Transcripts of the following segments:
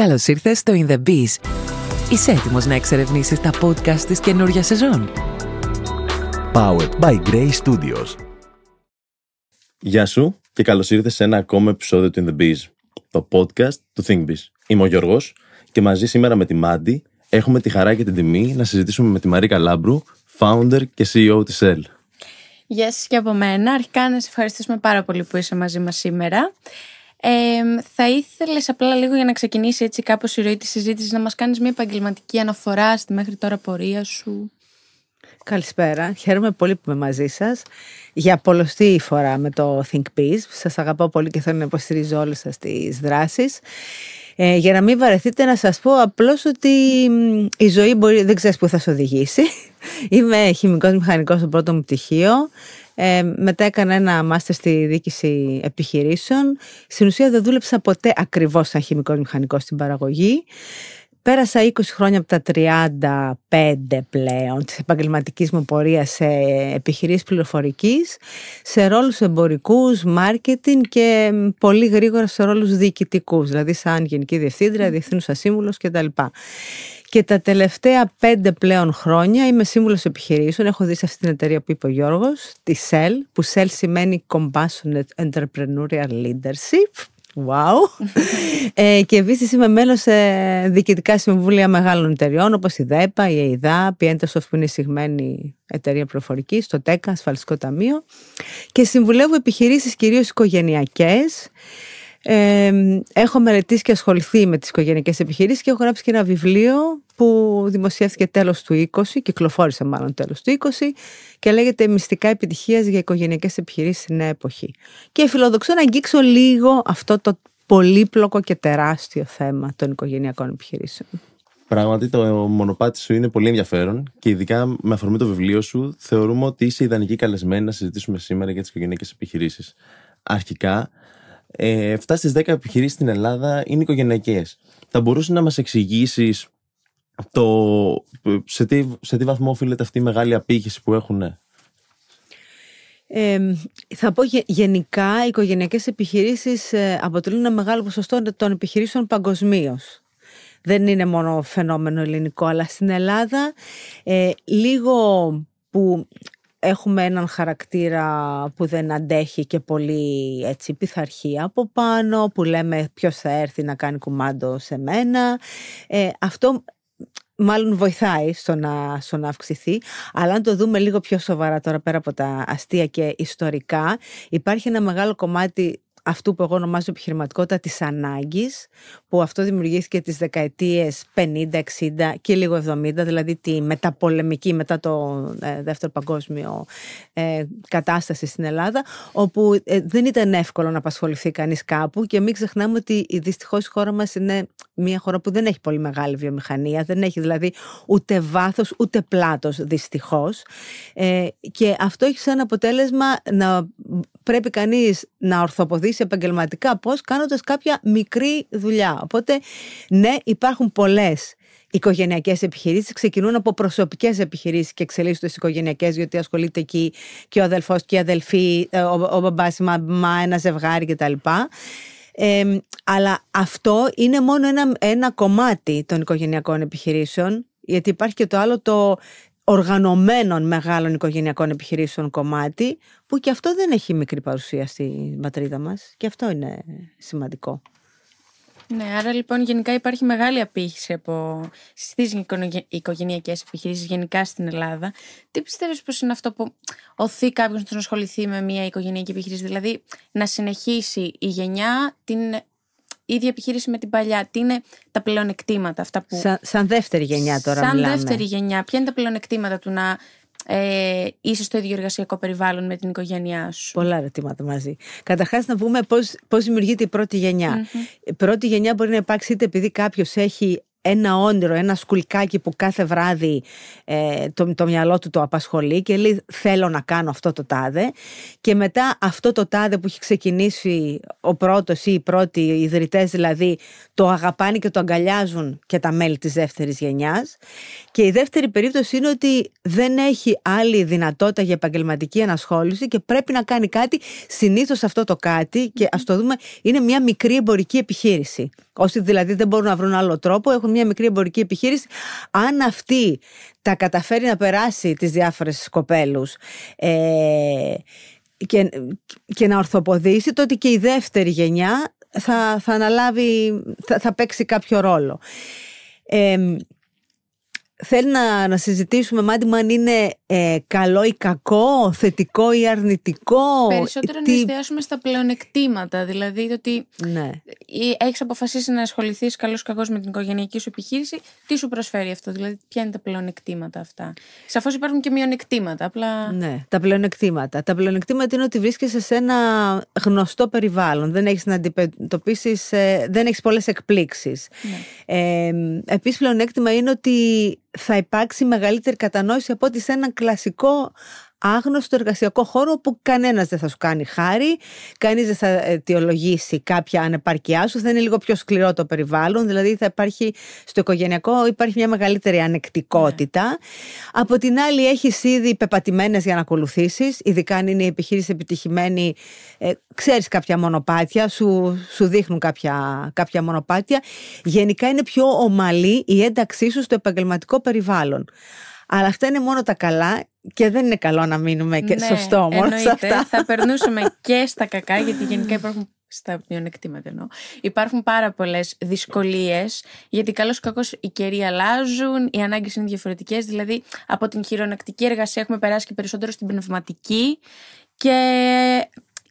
Καλώς ήρθες στο In The Biz. Είσαι έτοιμος να εξερευνήσεις τα podcast της καινούργια σεζόν; Powered by Grey Studios. Γεια σου και καλώς ήρθες σε ένα ακόμα επεισόδιο του In The Biz, το podcast του Think Biz. Είμαι ο Γιώργος και μαζί σήμερα με τη Μάντι έχουμε τη χαρά και την τιμή να συζητήσουμε με τη Μαρίκα Λάμπρου, founder και CEO της Shell. Γεια σας και από μένα. Αρχικά να σε ευχαριστήσουμε πάρα πολύ που είσαι μαζί μας σήμερα. Ε, θα ήθελες απλά λίγο για να ξεκινήσει έτσι κάπως η ροή της συζήτησης να μας κάνεις μια επαγγελματική αναφορά στη μέχρι τώρα πορεία σου; Καλησπέρα. Χαίρομαι πολύ που είμαι μαζί σας για πολλωστή φορά με το Think Peace. Σας αγαπάω πολύ και θέλω να υποστηρίζω όλες σας τις δράσεις. Ε, για να μην βαρεθείτε να σας πω απλώς ότι η ζωή μπορεί, δεν ξέρεις που θα σε οδηγήσει. Είμαι χημικός μηχανικός στο πρώτο μου πτυχίο. Ε, μετά έκανα ένα μάστερ στη διοίκηση επιχειρήσεων. Στην ουσία δεν δούλεψα ποτέ ακριβώς σαν χημικός μηχανικός στην παραγωγή. Πέρασα 20 χρόνια από τα 35 πλέον της επαγγελματικής μου πορείας σε επιχειρήσεις πληροφορικής, σε ρόλους εμπορικούς, μάρκετινγκ και πολύ γρήγορα σε ρόλους διοικητικούς, δηλαδή σαν γενική διευθύντρια, διευθύνουσα σύμβουλος κτλ. Και τα τελευταία πέντε πλέον χρόνια είμαι σύμβουλος επιχειρήσεων. Έχω δει σε αυτή την εταιρεία που είπε ο Γιώργος, τη CEL, που CEL σημαίνει Compassionate Entrepreneurial Leadership. Wow. ε, και επίσης είμαι μέλος σε διοικητικά συμβούλια μεγάλων εταιριών όπως η ΔΕΠΑ, η ΕΙΔΑ, η Entersoft που είναι συγμένη εταιρεία προφορική, το ΤΕΚΑ, Ασφαλιστικό Ταμείο. Και συμβουλεύω επιχειρήσεις κυρίως οικογενειακές έχω μελετήσει και ασχοληθεί με τις οικογενειακές επιχειρήσεις και έχω γράψει και ένα βιβλίο που δημοσιεύθηκε τέλος του 20, κυκλοφόρησε μάλλον τέλος του 20 και λέγεται «Μυστικά επιτυχίας για οικογενειακές επιχειρήσεις στη νέα εποχή». Και φιλοδοξώ να αγγίξω λίγο αυτό το πολύπλοκο και τεράστιο θέμα των οικογενειακών επιχειρήσεων. Πράγματι, το μονοπάτι σου είναι πολύ ενδιαφέρον και ειδικά με αφορμή το βιβλίο σου, θεωρούμε ότι είσαι ιδανική καλεσμένη να συζητήσουμε σήμερα για τις οικογενειακές επιχειρήσεις. Αρχικά, ε, 7 στις 10 επιχειρήσεις στην Ελλάδα είναι οικογενειακές. Θα μπορούσες να μας εξηγήσεις το, σε, τι, σε τι βαθμό οφείλεται αυτή η μεγάλη απήχηση που έχουν. Ε, θα πω γενικά οι οικογενειακές επιχειρήσεις ε, αποτελούν ένα μεγάλο ποσοστό των επιχειρήσεων παγκοσμίως. Δεν είναι μόνο φαινόμενο ελληνικό, αλλά στην Ελλάδα ε, λίγο που έχουμε έναν χαρακτήρα που δεν αντέχει και πολύ έτσι πειθαρχία από πάνω, που λέμε ποιος θα έρθει να κάνει κουμάντο σε μένα. Ε, αυτό μάλλον βοηθάει στο να, στο να αυξηθεί. Αλλά αν το δούμε λίγο πιο σοβαρά τώρα πέρα από τα αστεία και ιστορικά, υπάρχει ένα μεγάλο κομμάτι αυτού που εγώ ονομάζω επιχειρηματικότητα της ανάγκης, που αυτό δημιουργήθηκε τις δεκαετίες 50, 60 και λίγο 70, δηλαδή τη μεταπολεμική, μετά το ε, δεύτερο παγκόσμιο ε, κατάσταση στην Ελλάδα, όπου ε, δεν ήταν εύκολο να απασχοληθεί κανείς κάπου και μην ξεχνάμε ότι δυστυχώς η χώρα μας είναι μια χώρα που δεν έχει πολύ μεγάλη βιομηχανία, δεν έχει δηλαδή ούτε βάθος ούτε πλάτος δυστυχώς. Ε, και αυτό έχει σαν αποτέλεσμα να πρέπει κανείς να ορθοποδήσει επαγγελματικά πώς κάνοντας κάποια μικρή δουλειά. Οπότε ναι υπάρχουν πολλές οικογενειακές επιχειρήσεις. Ξεκινούν από προσωπικές επιχειρήσεις και εξελίσσονται στις οικογενειακές, γιατί ασχολείται εκεί και ο αδελφός και η αδελφή, ε, ο, ο μπαμπάς, η μαμά, ένα ζευγάρι κτλ. Ε, αλλά αυτό είναι μόνο ένα, ένα κομμάτι των οικογενειακών επιχειρήσεων, γιατί υπάρχει και το άλλο το οργανωμένων μεγάλων οικογενειακών επιχειρήσεων κομμάτι, που και αυτό δεν έχει μικρή παρουσία στη πατρίδα μας και αυτό είναι σημαντικό. Ναι, άρα λοιπόν γενικά υπάρχει μεγάλη απήχηση από στις οικογενειακές επιχειρήσεις γενικά στην Ελλάδα. Τι πιστεύεις πως είναι αυτό που οθεί κάποιος να ασχοληθεί με μια οικογενειακή επιχείρηση, δηλαδή να συνεχίσει η γενιά την ίδια επιχείρηση με την παλιά. Τι είναι τα πλεονεκτήματα αυτά που. Σαν, σαν δεύτερη γενιά τώρα σαν μιλάμε. Σαν δεύτερη γενιά. Ποια είναι τα πλεονεκτήματα του να ε, είσαι στο ίδιο εργασιακό περιβάλλον με την οικογένειά σου; Πολλά ερωτήματα μαζί. Καταρχάς, να πούμε πώς πώς δημιουργείται η πρώτη Η πρώτη γενιά μπορεί να υπάρξει είτε επειδή κάποιος έχει ένα όνειρο, ένα σκουλκάκι που κάθε βράδυ ε, το, το μυαλό του το απασχολεί και λέει θέλω να κάνω αυτό το τάδε και μετά αυτό το τάδε που έχει ξεκινήσει ο πρώτος ή οι πρώτοι οι ιδρυτές δηλαδή το αγαπάνε και το αγκαλιάζουν και τα μέλη της δεύτερης γενιάς. Και η δεύτερη περίπτωση είναι ότι δεν έχει άλλη δυνατότητα για επαγγελματική ανασχόληση και πρέπει να κάνει κάτι. Συνήθως αυτό το κάτι και ας το δούμε είναι μια μικρή εμπορική επιχείρηση Όσοι δηλαδή δεν μπορούν να βρουν άλλο τρόπο, έχουν μια μικρή εμπορική επιχείρηση. Αν αυτή τα καταφέρει να περάσει τις διάφορες κοπέλους ε, και, και να ορθοποδήσει, τότε και η δεύτερη γενιά θα, θα αναλάβει, θα, θα παίξει κάποιο ρόλο. Ε, θέλει να, να συζητήσουμε μάτι μου αν είναι ε, καλό ή κακό, θετικό ή αρνητικό. Περισσότερο να εστιάσουμε στα πλεονεκτήματα. Δηλαδή ότι Ναι. έχεις αποφασίσει να ασχοληθείς καλός ή κακός με την οικογενειακή σου επιχείρηση, τι σου προσφέρει αυτό, δηλαδή ποια είναι τα πλεονεκτήματα αυτά. Σαφώς υπάρχουν και μειονεκτήματα. Απλά. Ναι, τα πλεονεκτήματα. Τα πλεονεκτήματα είναι ότι βρίσκεσαι σε ένα γνωστό περιβάλλον. Δεν έχεις να αντιμετωπίσεις, ε, δεν έχεις πολλές εκπλήξεις. Ε, επίσης πλεονέκτημα είναι ότι θα υπάρξει μεγαλύτερη κατανόηση από ότι σε έναν κλασικό άγνωστο εργασιακό χώρο που κανένας δεν θα σου κάνει χάρη, κανείς δεν θα αιτιολογήσει κάποια ανεπάρκειά σου, θα είναι λίγο πιο σκληρό το περιβάλλον, δηλαδή θα υπάρχει στο οικογενειακό υπάρχει μια μεγαλύτερη ανεκτικότητα. Από την άλλη έχεις ήδη πεπατημένες για να ακολουθήσεις, ειδικά αν είναι η επιχείρηση επιτυχημένη, ε, ξέρεις κάποια μονοπάτια, σου, σου δείχνουν κάποια, κάποια μονοπάτια. Γενικά είναι πιο ομαλή η ένταξή σου στο επαγγελματικό περιβάλλον. Αλλά αυτά είναι μόνο τα καλά και δεν είναι καλό να μείνουμε και Ναι, σωστό μόνο σε εννοείται. αυτά. Θα περνούσαμε και στα κακά, γιατί γενικά υπάρχουν. Στα μειονεκτήματα εννοώ. Υπάρχουν πάρα πολλές δυσκολίες, γιατί καλώς ή κακώς οι καιροί αλλάζουν, οι ανάγκες είναι διαφορετικές. Δηλαδή, από την χειρονακτική εργασία έχουμε περάσει και περισσότερο στην πνευματική. Και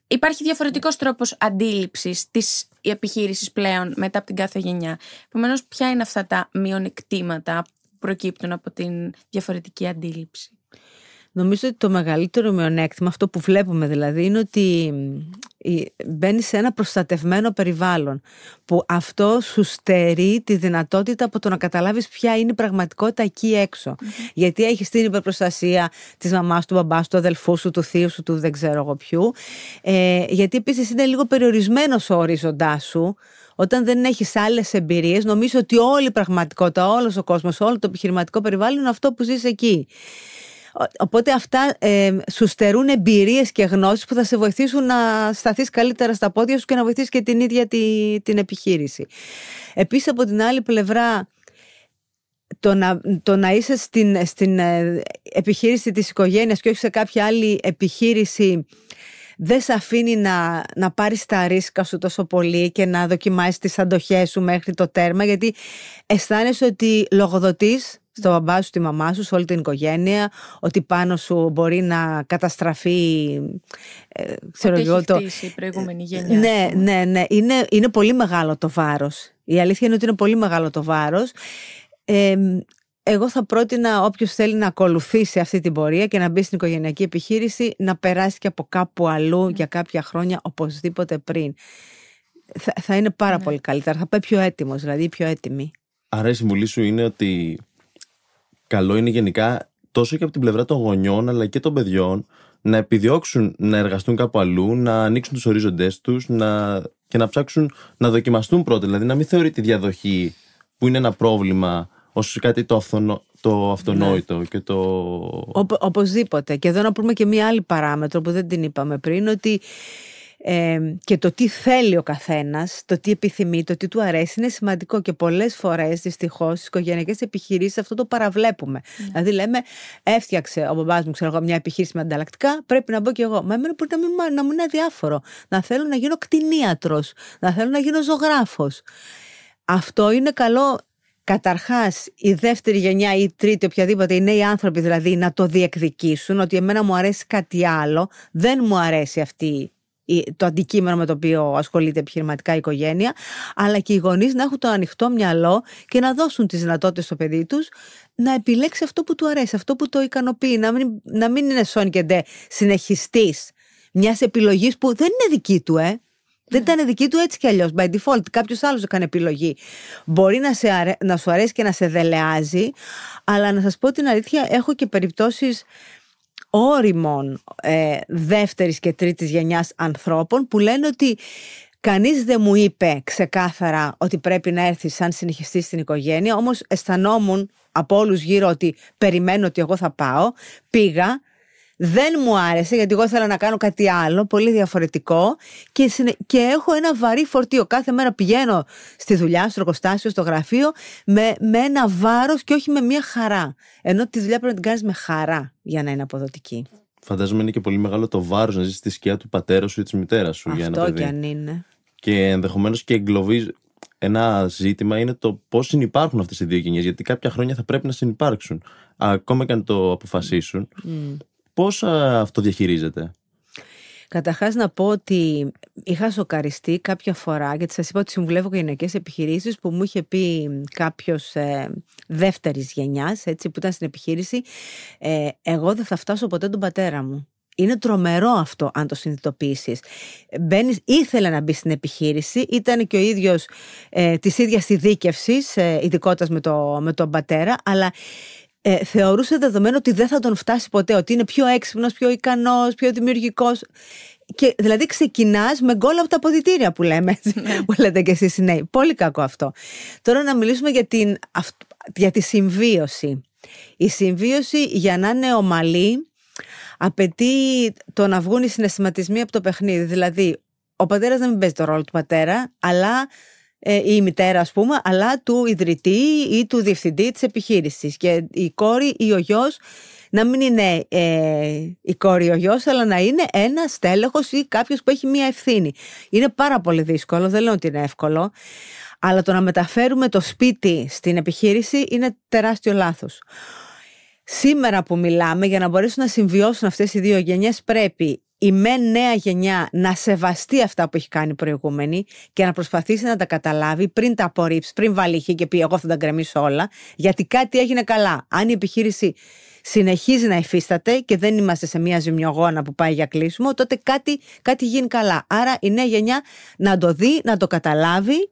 υπάρχει διαφορετικός τρόπος αντίληψης της επιχείρησης πλέον μετά από την κάθε γενιά. Επομένως, ποια είναι αυτά τα μειονεκτήματα που προκύπτουν από την διαφορετική αντίληψη. Νομίζω ότι το μεγαλύτερο μειονέκτημα, αυτό που βλέπουμε δηλαδή, είναι ότι μπαίνει σε ένα προστατευμένο περιβάλλον. Που αυτό σου στερεί τη δυνατότητα από το να καταλάβεις ποια είναι η πραγματικότητα εκεί έξω. Γιατί έχεις την υπερπροστασία της μαμάς, του μπαμπάς σου, του αδελφούς σου, του θείου σου, του δεν ξέρω εγώ ποιου. Ε, γιατί επίσης είναι λίγο περιορισμένος ο ορίζοντάς σου. Όταν δεν έχεις άλλες εμπειρίες, νομίζω ότι όλη η πραγματικότητα, όλος ο κόσμος, όλο το επιχειρηματικό περιβάλλον είναι αυτό που ζεις εκεί. Οπότε αυτά ε, σου στερούν εμπειρίες και γνώσεις που θα σε βοηθήσουν να σταθείς καλύτερα στα πόδια σου και να βοηθήσεις και την ίδια τη, την επιχείρηση. Επίσης από την άλλη πλευρά το να, το να είσαι στην, στην ε, επιχείρηση της οικογένειας και όχι σε κάποια άλλη επιχείρηση δεν σε αφήνει να, να πάρεις τα ρίσκα σου τόσο πολύ και να δοκιμάσεις τις αντοχές σου μέχρι το τέρμα γιατί αισθάνεσαι ότι λογοδοτείς στο μπαμπά σου, στη μαμά σου, σε όλη την οικογένεια, ότι πάνω σου μπορεί να καταστραφεί. Ε, ξέρω Ό,τι εγώ, έχει το... χτίσει η προηγούμενη γενιά. Ναι, ας πούμε. ναι, ναι. Είναι, είναι πολύ μεγάλο το βάρος. Η αλήθεια είναι ότι είναι πολύ μεγάλο το βάρος. Ε, εγώ θα πρότεινα όποιος θέλει να ακολουθήσει αυτή την πορεία και να μπει στην οικογενειακή επιχείρηση να περάσει και από κάπου αλλού για κάποια χρόνια οπωσδήποτε πριν. Θα, θα είναι πάρα πολύ καλύτερα. Θα πάει πιο έτοιμος, δηλαδή πιο έτοιμη. Άρα η συμβουλή σου είναι ότι καλό είναι γενικά τόσο και από την πλευρά των γονιών αλλά και των παιδιών να επιδιώξουν να εργαστούν κάπου αλλού, να ανοίξουν τους ορίζοντές τους να... και να ψάξουν να δοκιμαστούν πρώτα. Δηλαδή να μην θεωρεί τη διαδοχή που είναι ένα πρόβλημα ως κάτι το, αυθονο... το αυτονόητο και το... Οπ- οπωσδήποτε. Και εδώ να πούμε και μία άλλη παράμετρο που δεν την είπαμε πριν, ότι ε, και το τι θέλει ο καθένας, το τι επιθυμεί, το τι του αρέσει είναι σημαντικό και πολλές φορές δυστυχώς στις οικογενειακές επιχειρήσεις αυτό το παραβλέπουμε. Δηλαδή λέμε έφτιαξε ο μπαμπάς μου ξέρω εγώ, μια επιχείρηση με ανταλλακτικά, πρέπει να μπω κι εγώ. Μα εμένα μπορεί να, μην, μου- να μου είναι αδιάφορο. Να θέλω να γίνω κτηνίατρος, να θέλω να γίνω ζωγράφος. Αυτό είναι καλό Καταρχάς η δεύτερη γενιά ή η τρίτη οποιαδήποτε οι νέοι άνθρωποι δηλαδή να το διεκδικήσουν ότι εμένα μου αρέσει κάτι άλλο δεν μου αρέσει αυτή η- το αντικείμενο με το οποίο ασχολείται επιχειρηματικά η οικογένεια αλλά και οι γονείς να έχουν το ανοιχτό μυαλό και να δώσουν τις δυνατότητες στο παιδί τους να επιλέξει αυτό που του αρέσει, αυτό που το ικανοποιεί να μην, να μην είναι σόν και ντε συνεχιστής μιας επιλογής που δεν είναι δική του ε δεν ήταν δική του έτσι κι αλλιώς. By default, κάποιος άλλος έκανε επιλογή. Μπορεί να, σε αρέ- να σου αρέσει και να σε δελεάζει, αλλά να σας πω την αλήθεια, έχω και περιπτώσεις όριμων ε, δεύτερης και τρίτης γενιάς ανθρώπων που λένε ότι κανείς δεν μου είπε ξεκάθαρα ότι πρέπει να έρθεις σαν συνεχιστής στην οικογένεια όμως αισθανόμουν από όλους γύρω ότι περιμένω ότι εγώ θα πάω πήγα δεν μου άρεσε γιατί εγώ ήθελα να κάνω κάτι άλλο, πολύ διαφορετικό και, και έχω ένα βαρύ φορτίο. Κάθε μέρα πηγαίνω στη δουλειά, στο εργοστάσιο, στο γραφείο με, με ένα βάρος και όχι με μια χαρά. Ενώ τη δουλειά πρέπει να την κάνεις με χαρά για να είναι αποδοτική. Φαντάζομαι είναι και πολύ μεγάλο το βάρος να ζεις στη σκιά του πατέρας σου ή της μητέρας σου Αυτό για ένα παιδί. και αν είναι. Και ενδεχομένως και εγκλωβίζει ένα ζήτημα είναι το πώς συνεπάρχουν αυτές οι δύο γενιές. Γιατί κάποια χρόνια θα πρέπει να συνεπάρξουν. Ακόμα και αν το αποφασίσουν. Mm. Πώς αυτό διαχειρίζεται. Καταρχάς να πω ότι είχα σοκαριστεί κάποια φορά, γιατί σας είπα ότι συμβουλεύω γυναικές επιχειρήσεις που μου είχε πει κάποιος ε, δεύτερης γενιάς, έτσι, που ήταν στην επιχείρηση, ε, Εγώ δεν θα φτάσω ποτέ τον πατέρα μου. Είναι τρομερό αυτό αν το συνειδητοποιήσεις. Μπαίνεις, ήθελε να μπει στην επιχείρηση, ήταν και ο ίδιος ε, της ίδιας ειδίκευσης, ε, ειδικότητας με, το, με τον πατέρα, αλλά ε, θεωρούσε δεδομένο ότι δεν θα τον φτάσει ποτέ, ότι είναι πιο έξυπνος, πιο ικανός, πιο δημιουργικός. Και δηλαδή ξεκινάς με γκολ από τα αποδητήρια που λέμε, έτσι, Ναι. που λέτε και εσείς οι νέοι. Πολύ κακό αυτό. Τώρα να μιλήσουμε για, την, αυ- για τη συμβίωση. Η συμβίωση για να είναι ομαλή απαιτεί το να βγουν οι συναισθηματισμοί από το παιχνίδι. Δηλαδή, ο πατέρας να μην παίζει το ρόλο του πατέρα, αλλά ε, ή η μητέρα ας πούμε, αλλά του ιδρυτή ή του διευθυντή της επιχείρησης. Και η κόρη ή ο γιος να μην είναι ε, η κόρη ή ο γιος, αλλά να είναι ένα στέλεχος ή κάποιος που έχει μία ευθύνη. Είναι πάρα πολύ δύσκολο, δεν λέω ότι είναι εύκολο, αλλά το να μεταφέρουμε το σπίτι στην επιχείρηση είναι τεράστιο λάθος. Σήμερα που μιλάμε, για να μπορέσουν να συμβιώσουν αυτές οι δύο γενιές, πρέπει η με νέα γενιά να σεβαστεί αυτά που έχει κάνει η προηγούμενη και να προσπαθήσει να τα καταλάβει πριν τα απορρίψει, πριν βάλει χ και πει εγώ θα τα γκρεμίσω όλα, γιατί κάτι έγινε καλά. Αν η επιχείρηση συνεχίζει να υφίσταται και δεν είμαστε σε μια ζημιογόνα που πάει για κλείσιμο, τότε κάτι, κάτι γίνει καλά. Άρα η νέα γενιά να το δει, να το καταλάβει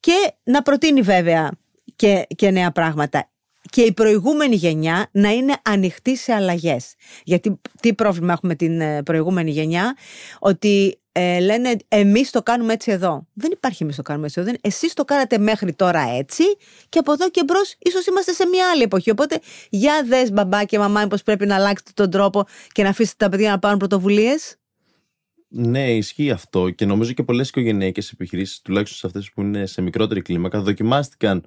και να προτείνει βέβαια και, και νέα πράγματα. Και η προηγούμενη γενιά να είναι ανοιχτή σε αλλαγές. Γιατί τι πρόβλημα έχουμε την ε, προηγούμενη γενιά, ότι ε, λένε εμείς το κάνουμε έτσι εδώ. Δεν υπάρχει εμείς το κάνουμε έτσι εδώ. Εσείς το κάνατε μέχρι τώρα έτσι και από εδώ και μπρος ίσως είμαστε σε μια άλλη εποχή. Οπότε για δες μπαμπά και μαμά, πώ πρέπει να αλλάξετε τον τρόπο και να αφήσετε τα παιδιά να πάρουν πρωτοβουλίες. Ναι, ισχύει αυτό και νομίζω και πολλές οικογενειακές επιχειρήσεις, τουλάχιστον σε αυτές που είναι σε μικρότερη κλίμακα, δοκιμάστηκαν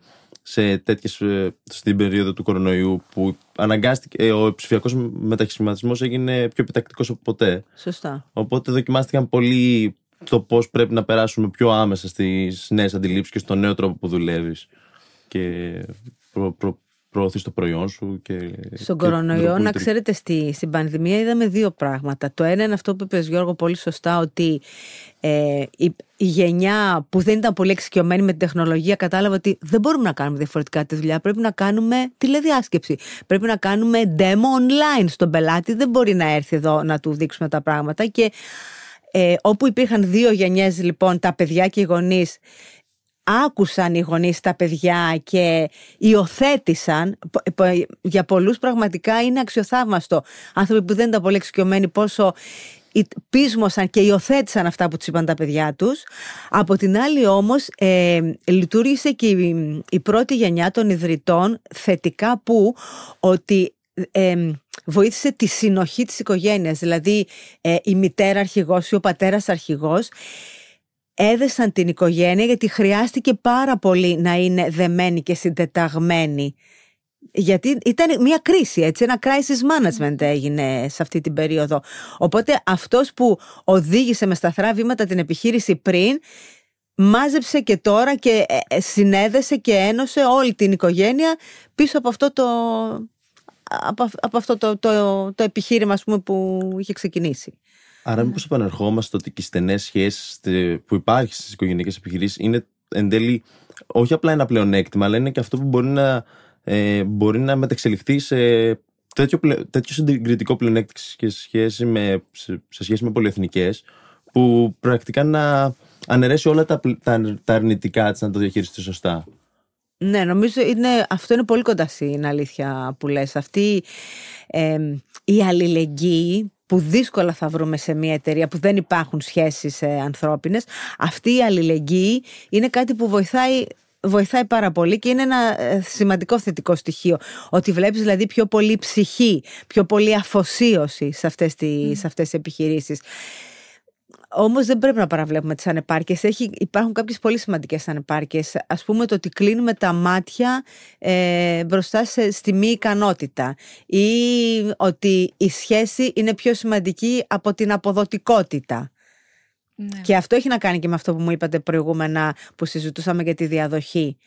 σε τέτοιες, ε, στην περίοδο του κορονοϊού που αναγκάστηκε, ε, ο ψηφιακός μετασχηματισμό έγινε πιο επιτακτικός από ποτέ. Σωστά. Οπότε δοκιμάστηκαν πολύ το πώς πρέπει να περάσουμε πιο άμεσα στις νέες αντιλήψεις και στο νέο τρόπο που δουλεύεις. Και προ, προ, προωθείς το προϊόν σου. Και, Στον και τον κορονοϊό, τρόπο που να λειτουργεί. ξέρετε, στη, στην πανδημία είδαμε δύο πράγματα. Το ένα είναι αυτό που είπε Γιώργο πολύ σωστά, ότι ε, η, η γενιά που δεν ήταν πολύ εξοικειωμένη με την τεχνολογία κατάλαβε ότι δεν μπορούμε να κάνουμε διαφορετικά τη δουλειά. Πρέπει να κάνουμε τηλεδιάσκεψη. Πρέπει να κάνουμε demo online στον πελάτη. Δεν μπορεί να έρθει εδώ να του δείξουμε τα πράγματα. Και ε, όπου υπήρχαν δύο γενιές λοιπόν, τα παιδιά και οι γονείς άκουσαν οι γονείς τα παιδιά και υιοθέτησαν π- π- για πολλούς πραγματικά είναι αξιοθαύμαστο. Άνθρωποι που δεν ήταν πολύ εξοικειωμένοι πόσο ι- πείσμωσαν και υιοθέτησαν αυτά που τους είπαν τα παιδιά τους. Από την άλλη όμως ε, λειτουργήσε και η, η πρώτη γενιά των ιδρυτών θετικά που ότι ε, βοήθησε τη συνοχή της οικογένειας. Δηλαδή ε, η μητέρα αρχηγός ή ο πατέρας αρχηγός έδεσαν την οικογένεια γιατί χρειάστηκε πάρα πολύ να είναι δεμένη και συντεταγμένη. Γιατί ήταν μια κρίση, έτσι, ένα crisis management έγινε σε αυτή την περίοδο. Οπότε αυτός που οδήγησε με σταθρά βήματα την επιχείρηση πριν, μάζεψε και τώρα και ε, ε, συνέδεσε και ένωσε όλη την οικογένεια πίσω από αυτό το, από, αυ- από αυτό το, το, το επιχείρημα ας πούμε, που είχε ξεκινήσει. Άρα, μήπως επανερχόμαστε ότι και οι στενές σχέσεις που υπάρχει στις οικογενειακές επιχειρήσεις είναι εν τέλει όχι απλά ένα πλεονέκτημα, αλλά είναι και αυτό που μπορεί να, ε, μπορεί να μεταξελιχθεί σε τέτοιο, πλε- τέτοιο συγκριτικό πλεονέκτημα σε σχέση με, σε, σε σχέση με πολυεθνικές που πρακτικά να αναιρέσει όλα τα, πλ- τα, τα αρνητικά της να το διαχειριστεί σωστά. Ναι, νομίζω είναι, αυτό είναι πολύ κοντά στην αλήθεια που λες. Αυτή ε, η αλληλεγγύη που δύσκολα θα βρούμε σε μια εταιρεία που δεν υπάρχουν σχέσεις ε, ανθρώπινες, αυτή η αλληλεγγύη είναι κάτι που βοηθάει βοηθάει πάρα πολύ και είναι ένα ε, σημαντικό θετικό στοιχείο. Ότι βλέπεις δηλαδή πιο πολύ ψυχή, πιο πολύ αφοσίωση σε αυτές, τις, σε αυτές τις επιχειρήσεις. Όμως δεν πρέπει να παραβλέπουμε τις ανεπάρκειες. Έχει, υπάρχουν κάποιες πολύ σημαντικές ανεπάρκειες. Ας πούμε το ότι κλείνουμε τα μάτια ε, μπροστά σε, στη μη ικανότητα ή ότι η σχέση είναι πιο σημαντική από την αποδοτικότητα. Ναι. Και αυτό έχει να κάνει και με αυτό που μου είπατε προηγούμενα που συζητούσαμε για τη διαδοχή.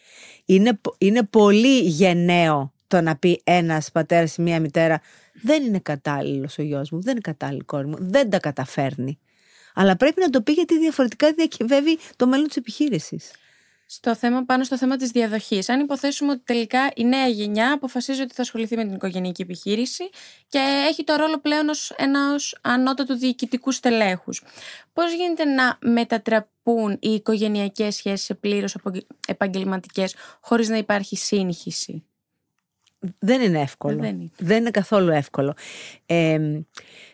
Είναι, πο- είναι πολύ γενναίο το να πει ένας πατέρας ή μία μητέρα δεν είναι κατάλληλος ο γιος μου, δεν είναι κατάλληλη η κόρη μου, δεν τα καταφέρνει. Αλλά πρέπει να το πει γιατί διαφορετικά διακυβεύει το μέλλον της επιχείρησης. Στο θέμα, πάνω στο θέμα της διαδοχής. Αν υποθέσουμε ότι τελικά η νέα γενιά αποφασίζει ότι θα ασχοληθεί με την οικογενειακή επιχείρηση και έχει το ρόλο πλέον ως ένας ανώτατου διοικητικού στελέχους. Πώς γίνεται να μετατραπούν οι οικογενειακές σχέσεις σε πλήρως απο- επαγγελματικές χωρίς να υπάρχει σύγχυση; Δεν είναι εύκολο. Δεν είναι. Δεν είναι καθόλου εύκολο. Ε,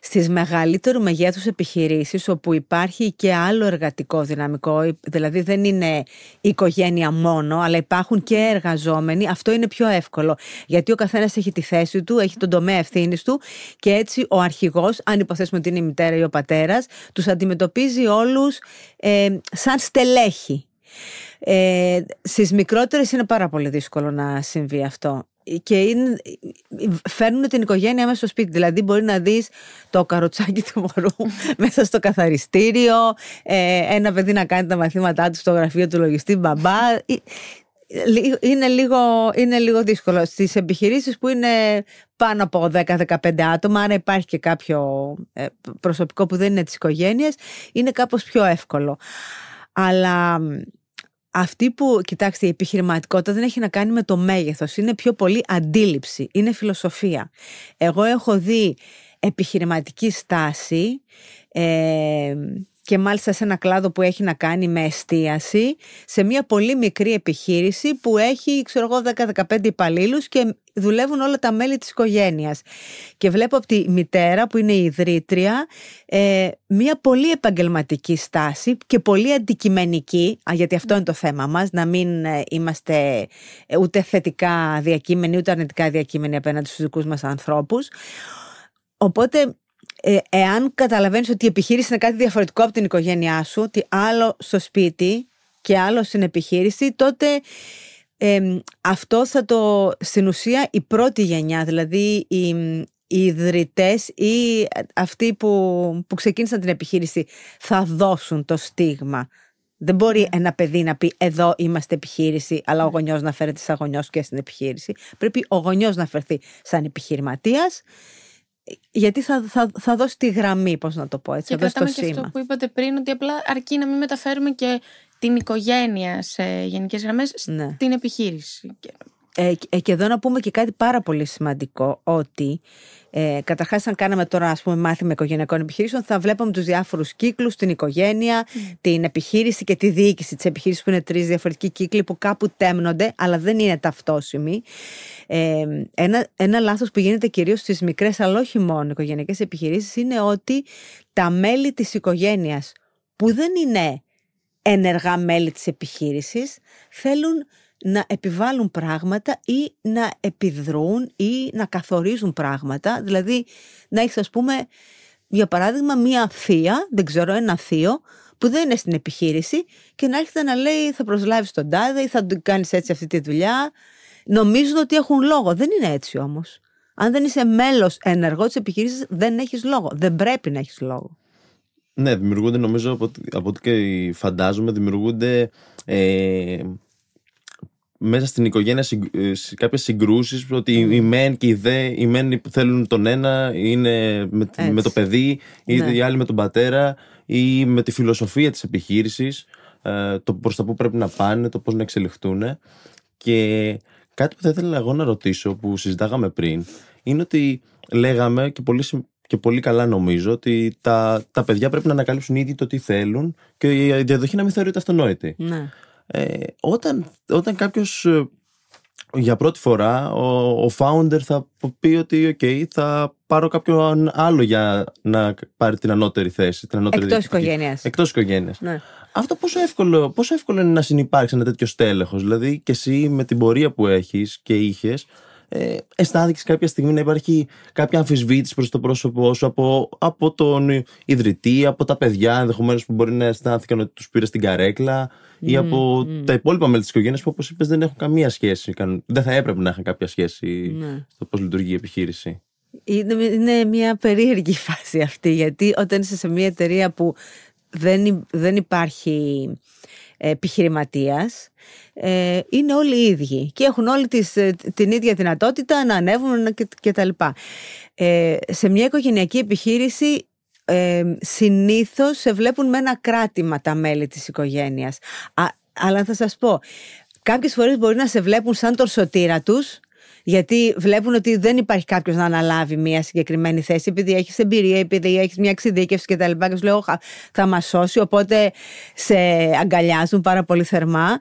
στις μεγαλύτερου μεγέθους επιχειρήσεις όπου υπάρχει και άλλο εργατικό δυναμικό, δηλαδή δεν είναι οικογένεια μόνο, αλλά υπάρχουν και εργαζόμενοι, αυτό είναι πιο εύκολο. Γιατί ο καθένας έχει τη θέση του, έχει τον τομέα ευθύνης του και έτσι ο αρχηγός, αν υποθέσουμε ότι είναι η μητέρα ή ο πατέρας, τους αντιμετωπίζει όλους ε, σαν στελέχη. Ε, στις μικρότερες είναι πάρα πολύ δύσκολο να συμβεί αυτό και είναι, φέρνουν την οικογένεια μέσα στο σπίτι. Δηλαδή, μπορεί να δεις το καροτσάκι του μωρού μέσα στο καθαριστήριο, ε, ένα παιδί να κάνει τα μαθήματά του στο γραφείο του λογιστή μπαμπά. Ε, Είναι λίγο, είναι λίγο δύσκολο. Στις επιχειρήσεις που είναι πάνω από 10-15 άτομα, άρα υπάρχει και κάποιο ε, προσωπικό που δεν είναι της οικογένειας, είναι κάπως πιο εύκολο. Αλλά αυτή που, κοιτάξτε, η επιχειρηματικότητα δεν έχει να κάνει με το μέγεθος, είναι πιο πολύ αντίληψη, είναι φιλοσοφία. Εγώ έχω δει επιχειρηματική στάση ε, και μάλιστα σε ένα κλάδο που έχει να κάνει με εστίαση σε μια πολύ μικρή επιχείρηση που έχει, ξέρω εγώ, 10-15 υπαλλήλους και δουλεύουν όλα τα μέλη της οικογένειας. Και βλέπω από τη μητέρα που είναι η ιδρύτρια ε, μια πολύ επαγγελματική στάση και πολύ αντικειμενική, α, γιατί αυτό είναι το θέμα μας, να μην ε, είμαστε ε, ούτε θετικά διακείμενοι ούτε αρνητικά διακείμενοι απέναντι στους δικούς μας ανθρώπους. Οπότε ε, εάν καταλαβαίνεις ότι η επιχείρηση είναι κάτι διαφορετικό από την οικογένειά σου, ότι άλλο στο σπίτι και άλλο στην επιχείρηση, τότε ε, αυτό θα το, στην ουσία η πρώτη γενιά, δηλαδή οι, οι ιδρυτές ή αυτοί που, που ξεκίνησαν την επιχείρηση θα δώσουν το στίγμα. Δεν μπορεί ένα παιδί να πει εδώ είμαστε επιχείρηση, αλλά ο γονιός να φέρεται σαν γονιός και στην επιχείρηση. Πρέπει ο γονιός να φερθεί σαν επιχειρηματίας γιατί θα, θα, θα δώσει τη γραμμή, πώς να το πω έτσι, Και θα δώσει το κρατάμε και σήμα. αυτό που είπατε πριν, ότι απλά αρκεί να μην μεταφέρουμε και την οικογένεια σε γενικές γραμμές Ναι. στην επιχείρηση. Και- Ε, ε, και εδώ να πούμε και κάτι πάρα πολύ σημαντικό, ότι ε, καταρχάς αν κάναμε τώρα ας πούμε μάθημα οικογενειακών επιχειρήσεων θα βλέπαμε τους διάφορους κύκλους, την οικογένεια, την επιχείρηση και τη διοίκηση της επιχείρησης που είναι τρεις διαφορετικοί κύκλοι που κάπου τέμνονται αλλά δεν είναι ταυτόσιμοι. Ε, ένα, ένα λάθος που γίνεται κυρίως στις μικρές αλλά όχι μόνο οικογενειακές επιχειρήσεις είναι ότι τα μέλη της οικογένειας που δεν είναι ενεργά μέλη της επιχείρησης θέλουν να επιβάλλουν πράγματα ή να επιδρούν ή να καθορίζουν πράγματα. Δηλαδή να έχεις ας πούμε για παράδειγμα μία θεία, δεν ξέρω ένα θείο που δεν είναι στην επιχείρηση και να έρχεται να λέει θα προσλάβεις τον τάδε ή θα του κάνεις έτσι αυτή τη δουλειά. Νομίζουν ότι έχουν λόγο. Δεν είναι έτσι όμως. Αν δεν είσαι μέλος ενεργό της επιχείρησης δεν έχεις λόγο. Δεν πρέπει να έχεις λόγο. Ναι, δημιουργούνται νομίζω από, ό,τι- από ό,τι και φαντάζομαι, δημιουργούνται ε, μέσα στην οικογένεια συγκ, ε, σ- κάποιες συγκρούσεις ότι οι μεν και οι δε, οι μεν που θέλουν τον ένα είναι με, τη- Έτσι. με το παιδί, ή Ναι. οι άλλοι με τον πατέρα ή με τη φιλοσοφία της επιχείρησης, ε, το προς τα που πρέπει να πάνε, το πώς να εξελιχθούν. Και κάτι που θα ήθελα εγώ να ρωτήσω που συζητάγαμε πριν είναι ότι λέγαμε και πολύ, συμ- και πολύ καλά νομίζω ότι τα, τα παιδιά πρέπει να ανακαλύψουν ήδη το τι θέλουν και η διαδοχή να μην θεωρείται αυτονόητη. Ναι. Ε, όταν όταν κάποιος για πρώτη φορά ο, ο founder θα πει ότι okay, θα πάρω κάποιον άλλο για να πάρει την ανώτερη θέση. Την ανώτερη Εκτός διοικητική. οικογένειας. Εκτός οικογένειας. Ναι. Αυτό πόσο εύκολο, πόσο εύκολο είναι να συνεπάρξει ένα τέτοιο στέλεχος; Δηλαδή και εσύ με την πορεία που έχεις και είχες ε, αισθάνθηκες κάποια στιγμή να υπάρχει κάποια αμφισβήτηση προς το πρόσωπό σου από, από τον ιδρυτή, από τα παιδιά ενδεχομένως που μπορεί να αισθάνθηκαν ότι τους πήρες στην καρέκλα; Ή από τα υπόλοιπα μέλη της οικογένειας που όπως είπες δεν έχουν καμία σχέση, καν- δεν θα έπρεπε να έχουν κάποια σχέση Ναι. στο πώς λειτουργεί η επιχείρηση. Είναι, είναι μια περίεργη φάση αυτή γιατί όταν είσαι σε μια εταιρεία που δεν, υ- δεν υπάρχει επιχειρηματίας, ε, είναι όλοι οι ίδιοι και έχουν όλοι τις, ε, την ίδια δυνατότητα να ανέβουν και, και τα λοιπά. Ε, σε μια οικογενειακή επιχείρηση ε, συνήθως σε βλέπουν με ένα κράτημα τα μέλη της οικογένειας. Α, αλλά θα σας πω, κάποιες φορές μπορεί να σε βλέπουν σαν τον σωτήρα τους γιατί βλέπουν ότι δεν υπάρχει κάποιος να αναλάβει μια συγκεκριμένη θέση, επειδή έχεις εμπειρία, επειδή έχεις μια εξειδίκευση κτλ. Και, και σου λέω, «Χα, θα μας σώσει. Οπότε σε αγκαλιάζουν πάρα πολύ θερμά.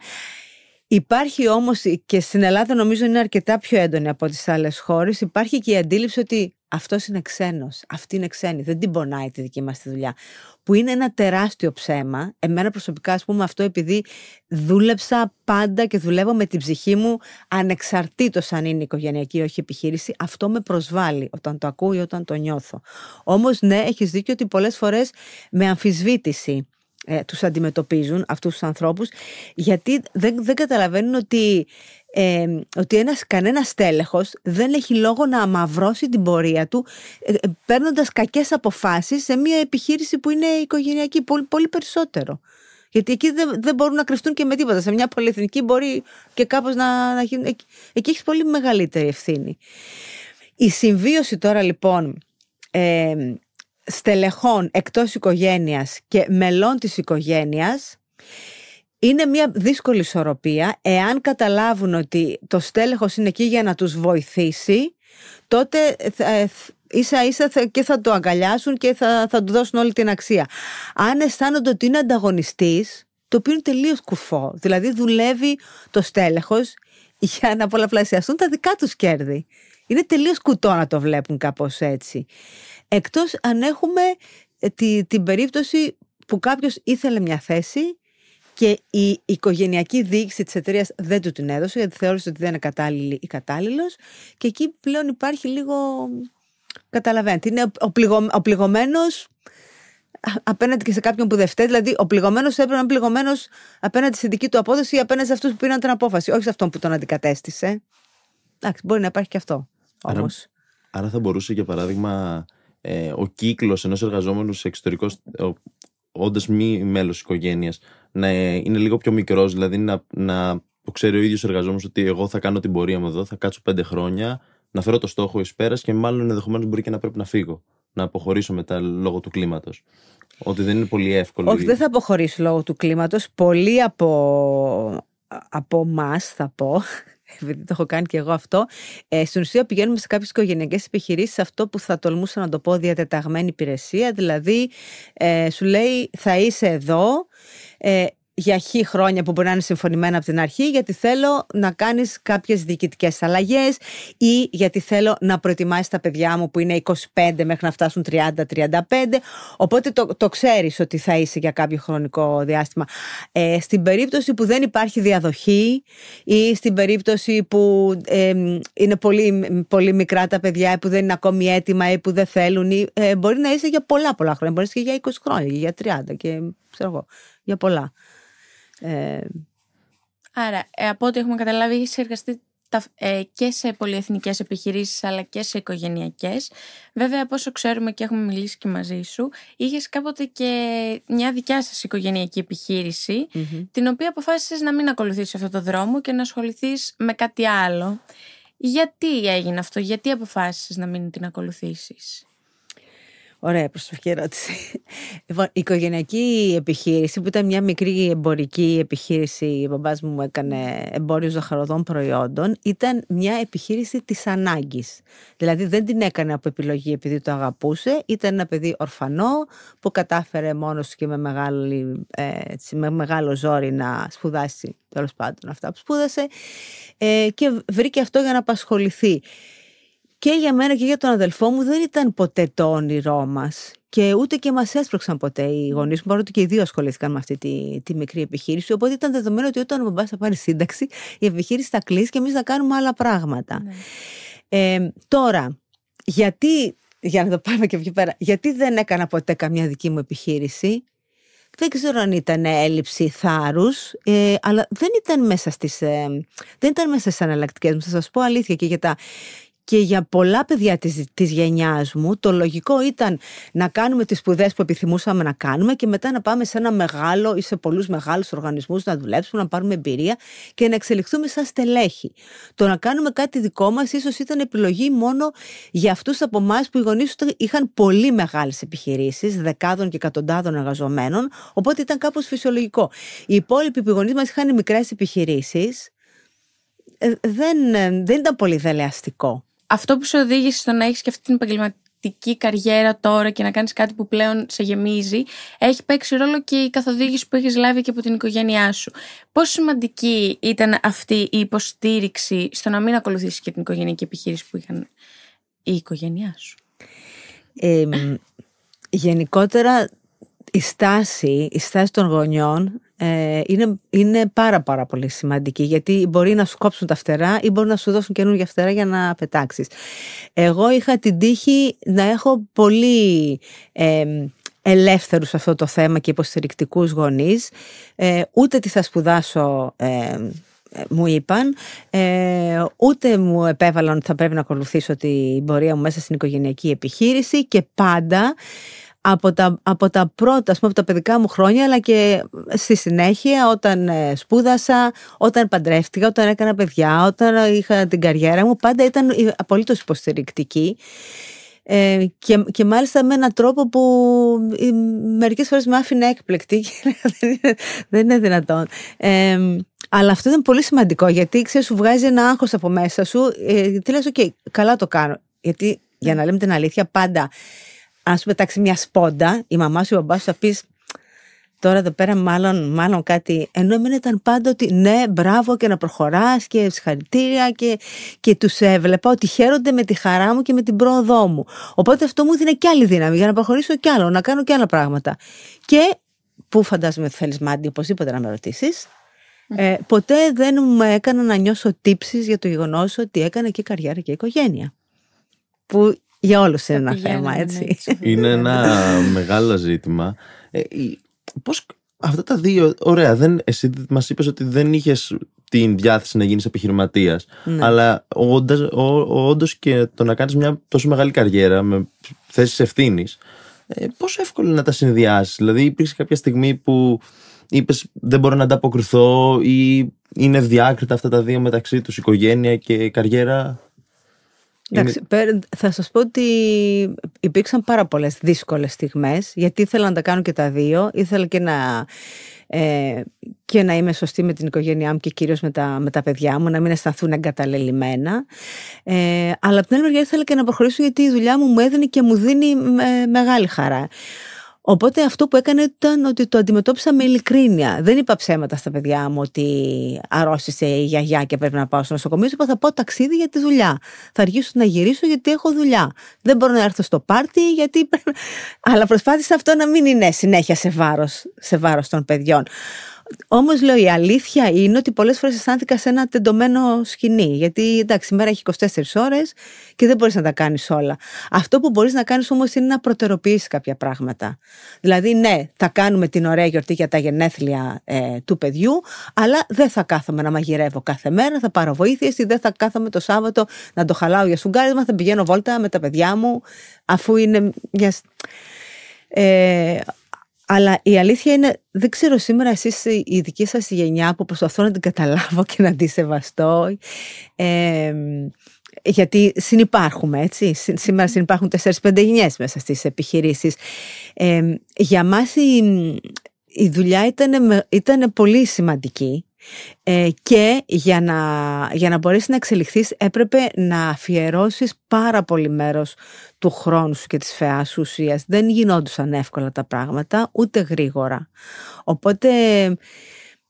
Υπάρχει όμως και στην Ελλάδα, νομίζω είναι αρκετά πιο έντονη από τις άλλες χώρες. Υπάρχει και η αντίληψη ότι αυτός είναι ξένος. Αυτή είναι ξένη. Δεν την πονάει τη δική μας τη δουλειά. Που είναι ένα τεράστιο ψέμα. Εμένα προσωπικά, ας πούμε, αυτό επειδή δούλεψα πάντα και δουλεύω με την ψυχή μου ανεξαρτήτως αν είναι οικογενειακή ή όχι επιχείρηση. Αυτό με προσβάλλει όταν το ακούω ή όταν το νιώθω. Όμως, ναι, έχεις δίκιο ότι πολλές φορές με αμφισβήτηση ε, τους αντιμετωπίζουν αυτούς τους ανθρώπους γιατί δεν, δεν καταλαβαίνουν ότι, ε, ότι ένας, κανένας τέλεχος δεν έχει λόγο να αμαυρώσει την πορεία του ε, ε, παίρνοντας κακές αποφάσεις σε μια επιχείρηση που είναι οικογενειακή πολύ, πολύ περισσότερο. Γιατί εκεί δεν, δεν μπορούν να κρυφτούν και με τίποτα. Σε μια πολυεθνική μπορεί και κάπως να, να γίνουν. Εκεί, εκεί έχεις πολύ μεγαλύτερη ευθύνη. Η συμβίωση τώρα λοιπόν ε, στελεχών εκτός οικογένειας και μελών της οικογένειας είναι μια δύσκολη ισορροπία. Εάν καταλάβουν ότι το στέλεχος είναι εκεί για να τους βοηθήσει, τότε θα- ε, ίσα ίσα θα- και θα το αγκαλιάσουν και θα, θα του δώσουν όλη την αξία. Αν αισθάνονται ότι είναι ανταγωνιστής, το οποίο είναι τελείως κουφό. Δηλαδή δουλεύει το στέλεχος για να πολλαπλασιαστούν τα δικά τους κέρδη. Είναι τελείως κουτό να το βλέπουν κάπως έτσι. Εκτός αν έχουμε ε, τη, την περίπτωση που κάποιος ήθελε μια θέση και η οικογενειακή διοίκηση της εταιρείας δεν του την έδωσε γιατί θεώρησε ότι δεν είναι κατάλληλη ή κατάλληλος και εκεί πλέον υπάρχει λίγο καταλαβαίνετε είναι ο, πληγω, ο πληγωμένος α- απέναντι και σε κάποιον που δεν φταίει δηλαδή ο πληγωμένος έπρεπε να είναι πληγωμένος απέναντι στη δική του απόδοση ή απέναντι σε αυτούς που πήραν την απόφαση όχι σε αυτόν που τον αντικατέστησε. Εντάξει μπορεί να υπάρχει και αυτό Άρα- όμως. Άρα θα μπορούσε για παράδειγμα ε, ο κύκλος ενός εργαζόμενου σε εξωτερικό όντας μη μέλος οικογένειας να ε, είναι λίγο πιο μικρός δηλαδή να, να το ξέρει ο ίδιος ο εργαζόμενος ότι εγώ θα κάνω την πορεία μου εδώ θα κάτσω πέντε χρόνια να φέρω το στόχο εις πέρας και μάλλον ενδεχομένως μπορεί και να πρέπει να φύγω να αποχωρήσω μετά λόγω του κλίματος ότι δεν είναι πολύ εύκολο Όχι, δεν θα αποχωρήσω λόγω του κλίματος. Πολλοί από, από εμά θα πω, επειδή το έχω κάνει και εγώ αυτό, ε, στην ουσία πηγαίνουμε σε κάποιες οικογενειακές επιχειρήσεις αυτό που θα τολμούσα να το πω διατεταγμένη υπηρεσία. Δηλαδή, ε, σου λέει θα είσαι εδώ, ε, για χι χρόνια που μπορεί να είναι συμφωνημένα από την αρχή, γιατί θέλω να κάνεις κάποιες διοικητικές αλλαγές ή γιατί θέλω να προετοιμάσεις τα παιδιά μου που είναι 25 μέχρι να φτάσουν 30-35. Οπότε το, το ξέρεις ότι θα είσαι για κάποιο χρονικό διάστημα. Ε, στην περίπτωση που δεν υπάρχει διαδοχή ή στην περίπτωση που ε, είναι πολύ, πολύ μικρά τα παιδιά ή που δεν είναι ακόμη έτοιμα ή που δεν θέλουν, ή, ε, μπορεί να είσαι για πολλά πολλά χρόνια. Μπορεί να είσαι και για 20 χρόνια, για 30 και ξέρω εγώ, για πολλά. Ε, Άρα, ε, από ό,τι έχουμε καταλάβει, έχει εργαστεί τα, ε, και σε πολυεθνικές επιχειρήσεις αλλά και σε οικογενειακές. Βέβαια, από όσο ξέρουμε και έχουμε μιλήσει και μαζί σου, είχες κάποτε και μια δικιά σας οικογενειακή επιχείρηση, την οποία αποφάσισες να μην ακολουθήσεις αυτό το δρόμο και να ασχοληθείς με κάτι άλλο. Γιατί έγινε αυτό, γιατί αποφάσισες να μην την ακολουθήσεις; Ωραία προσωπική ερώτηση. Λοιπόν, η οικογενειακή επιχείρηση που ήταν μια μικρή εμπορική επιχείρηση, ο μπαμπάς μου έκανε εμπόριο ζαχαροδών προϊόντων, ήταν μια επιχείρηση της ανάγκης. Δηλαδή δεν την έκανε από επιλογή επειδή το αγαπούσε, ήταν ένα παιδί ορφανό που κατάφερε μόνος και με, μεγάλη, ε, έτσι, με μεγάλο ζόρι να σπουδάσει τέλος πάντων αυτά που σπούδασε ε, και βρήκε αυτό για να απασχοληθεί και για μένα και για τον αδελφό μου δεν ήταν ποτέ το όνειρό μας. Και ούτε και μας έσπρωξαν ποτέ οι γονείς μου, παρότι και οι δύο ασχολήθηκαν με αυτή τη, τη μικρή επιχείρηση. Οπότε ήταν δεδομένο ότι όταν ο μπαμπάς θα πάρει σύνταξη, η επιχείρηση θα κλείσει και εμείς θα κάνουμε άλλα πράγματα. Ναι. Ε, τώρα, γιατί, για να το πάμε και πιο πέρα, γιατί δεν έκανα ποτέ καμιά δική μου επιχείρηση; Δεν ξέρω αν ήταν έλλειψη θάρρους, ε, αλλά δεν ήταν μέσα στις ε, δεν ήταν μέσα στις αναλλακτικές μου. Θα σας πω αλήθεια και για τα, και για πολλά παιδιά της, της γενιάς μου το λογικό ήταν να κάνουμε τις σπουδές που επιθυμούσαμε να κάνουμε και μετά να πάμε σε ένα μεγάλο ή σε πολλούς μεγάλους οργανισμούς να δουλέψουμε, να πάρουμε εμπειρία και να εξελιχθούμε σαν στελέχη. Το να κάνουμε κάτι δικό μας ίσως ήταν επιλογή μόνο για αυτούς από εμάς που οι γονείς τους είχαν πολύ μεγάλες επιχειρήσεις, δεκάδων και εκατοντάδων εργαζομένων, οπότε ήταν κάπως φυσιολογικό. Οι υπόλοιποι που οι γονείς μας είχαν μικρές επιχειρήσεις, ε, δεν, ε, δεν ήταν πολύ δελεαστικό αυτό που σε οδήγησε στο να έχεις και αυτή την επαγγελματική καριέρα τώρα και να κάνεις κάτι που πλέον σε γεμίζει, έχει παίξει ρόλο και η καθοδήγηση που έχεις λάβει και από την οικογένειά σου. Πόσο σημαντική ήταν αυτή η υποστήριξη στο να μην ακολουθήσεις και την οικογενειακή επιχείρηση που είχαν η οικογένειά σου; γενικότερα η στάση, η στάση των γονιών ε, είναι, είναι πάρα πάρα πολύ σημαντική γιατί μπορεί να σου κόψουν τα φτερά ή μπορεί να σου δώσουν καινούργια φτερά για να πετάξεις. Εγώ είχα την τύχη να έχω πολύ ε, ελεύθερους σε αυτό το θέμα και υποστηρικτικούς γονείς. Ε, ούτε τι θα σπουδάσω ε, μου είπαν, ε, ούτε μου επέβαλαν ότι θα πρέπει να ακολουθήσω την πορεία μου μέσα στην οικογενειακή επιχείρηση και πάντα από τα, από τα πρώτα, πούμε, από τα παιδικά μου χρόνια, αλλά και στη συνέχεια όταν ε, σπούδασα, όταν παντρεύτηκα, όταν έκανα παιδιά, όταν είχα την καριέρα μου, πάντα ήταν απολύτως υποστηρικτική. Ε, και, και μάλιστα με έναν τρόπο που ε, μερικές φορές με άφηνε έκπληκτη δεν, είναι, δεν είναι δυνατόν ε, αλλά αυτό ήταν πολύ σημαντικό γιατί ξέρεις, σου βγάζει ένα άγχος από μέσα σου ε, τι λες, ok, καλά το κάνω γιατί για να λέμε την αλήθεια πάντα αν σου πετάξει μια σπόντα, η μαμά σου, ο μπαμπάς σου θα πεις τώρα εδώ πέρα μάλλον, μάλλον κάτι. Ενώ εμένα ήταν πάντα ότι ναι, μπράβο και να προχωράς και συγχαρητήρια και, και τους έβλεπα ότι χαίρονται με τη χαρά μου και με την πρόοδό μου. Οπότε αυτό μου δίνει και άλλη δύναμη για να προχωρήσω κι άλλο, να κάνω κι άλλα πράγματα. Και που φαντάζομαι ότι θέλεις μάντι οπωσδήποτε να με ρωτήσεις. Ε, ποτέ δεν μου έκανα να νιώσω τύψεις για το γεγονός ότι έκανα και καριέρα και οικογένεια. Που για όλους είναι ένα θέμα, έτσι. Είναι ένα μεγάλο ζήτημα. Ε, πώς αυτά τα δύο, ωραία, δεν, εσύ μας είπες ότι δεν είχες την διάθεση να γίνεις επιχειρηματίας, ναι. αλλά όντως και το να κάνεις μια τόσο μεγάλη καριέρα με θέσεις ευθύνης. Ε, πόσο εύκολο να τα συνδυάσεις, δηλαδή υπήρξε κάποια στιγμή που είπες δεν μπορώ να ανταποκριθώ ή είναι διάκριτα αυτά τα δύο μεταξύ τους, οικογένεια και καριέρα. Εντάξει, θα σας πω ότι υπήρξαν πάρα πολλές δύσκολες στιγμές γιατί ήθελα να τα κάνω και τα δύο. Ήθελα και να, ε, και να είμαι σωστή με την οικογένειά μου και κυρίως με τα, με τα παιδιά μου να μην αισθανθούν εγκαταλελειμμένα. Ε, αλλά από την άλλη μεριά ήθελα και να προχωρήσω γιατί η δουλειά μου μου έδινε και μου δίνει μεγάλη χαρά Οπότε αυτό που έκανε ήταν ότι το αντιμετώπισα με ειλικρίνεια. Δεν είπα ψέματα στα παιδιά μου ότι αρρώστησε η γιαγιά και πρέπει να πάω στο νοσοκομείο. Είπα θα πάω ταξίδι για τη δουλειά. Θα αργήσω να γυρίσω γιατί έχω δουλειά. Δεν μπορώ να έρθω στο πάρτι γιατί πρέπει... Αλλά προσπάθησα αυτό να μην είναι συνέχεια σε βάρος, σε βάρος των παιδιών. Όμως λέω η αλήθεια είναι ότι πολλές φορές αισθάνθηκα σε ένα τεντωμένο σκηνή. Γιατί εντάξει, η μέρα έχει 24 ώρες και δεν μπορείς να τα κάνεις όλα. Αυτό που μπορείς να κάνεις όμως είναι να προτεροποιήσεις κάποια πράγματα. Δηλαδή, ναι, θα κάνουμε την ωραία γιορτή για τα γενέθλια ε, του παιδιού, αλλά δεν θα κάθομαι να μαγειρεύω κάθε μέρα, θα πάρω βοήθεια ή δεν θα κάθομαι το Σάββατο να το χαλάω για σουγκάρισμα, θα πηγαίνω βόλτα με τα παιδιά μου, αφού είναι μια. Ε, αλλά η αλήθεια είναι, δεν ξέρω σήμερα εσείς η δική σας γενιά που προσπαθώ να την καταλάβω και να τη σεβαστώ. Ε, γιατί συνυπάρχουμε, έτσι. Σήμερα συνυπάρχουν 4-5 γενιές μέσα στις επιχειρήσεις. Ε, για μας η, η δουλειά ήταν, ήταν πολύ σημαντική ε, και για να, για να μπορέσεις να εξελιχθείς έπρεπε να αφιερώσεις πάρα πολύ μέρος του χρόνου σου και της φαιάς σου ουσίας. Δεν γινόντουσαν εύκολα τα πράγματα, ούτε γρήγορα. Οπότε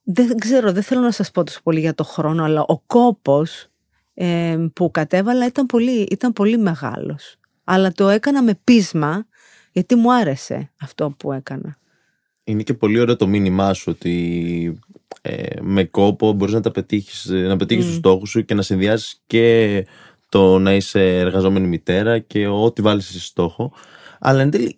δεν ξέρω, δεν θέλω να σας πω τόσο πολύ για το χρόνο, αλλά ο κόπος ε, που κατέβαλα ήταν πολύ, ήταν πολύ μεγάλος. Αλλά το έκανα με πείσμα, γιατί μου άρεσε αυτό που έκανα. Είναι και πολύ ωραίο το μήνυμά σου ότι ε, με κόπο μπορείς να, τα πετύχεις, να πετύχεις mm. τους στόχους σου και να συνδυάσεις και το να είσαι εργαζόμενη μητέρα και ό,τι βάλεις σε στόχο. Αλλά εν τέλει,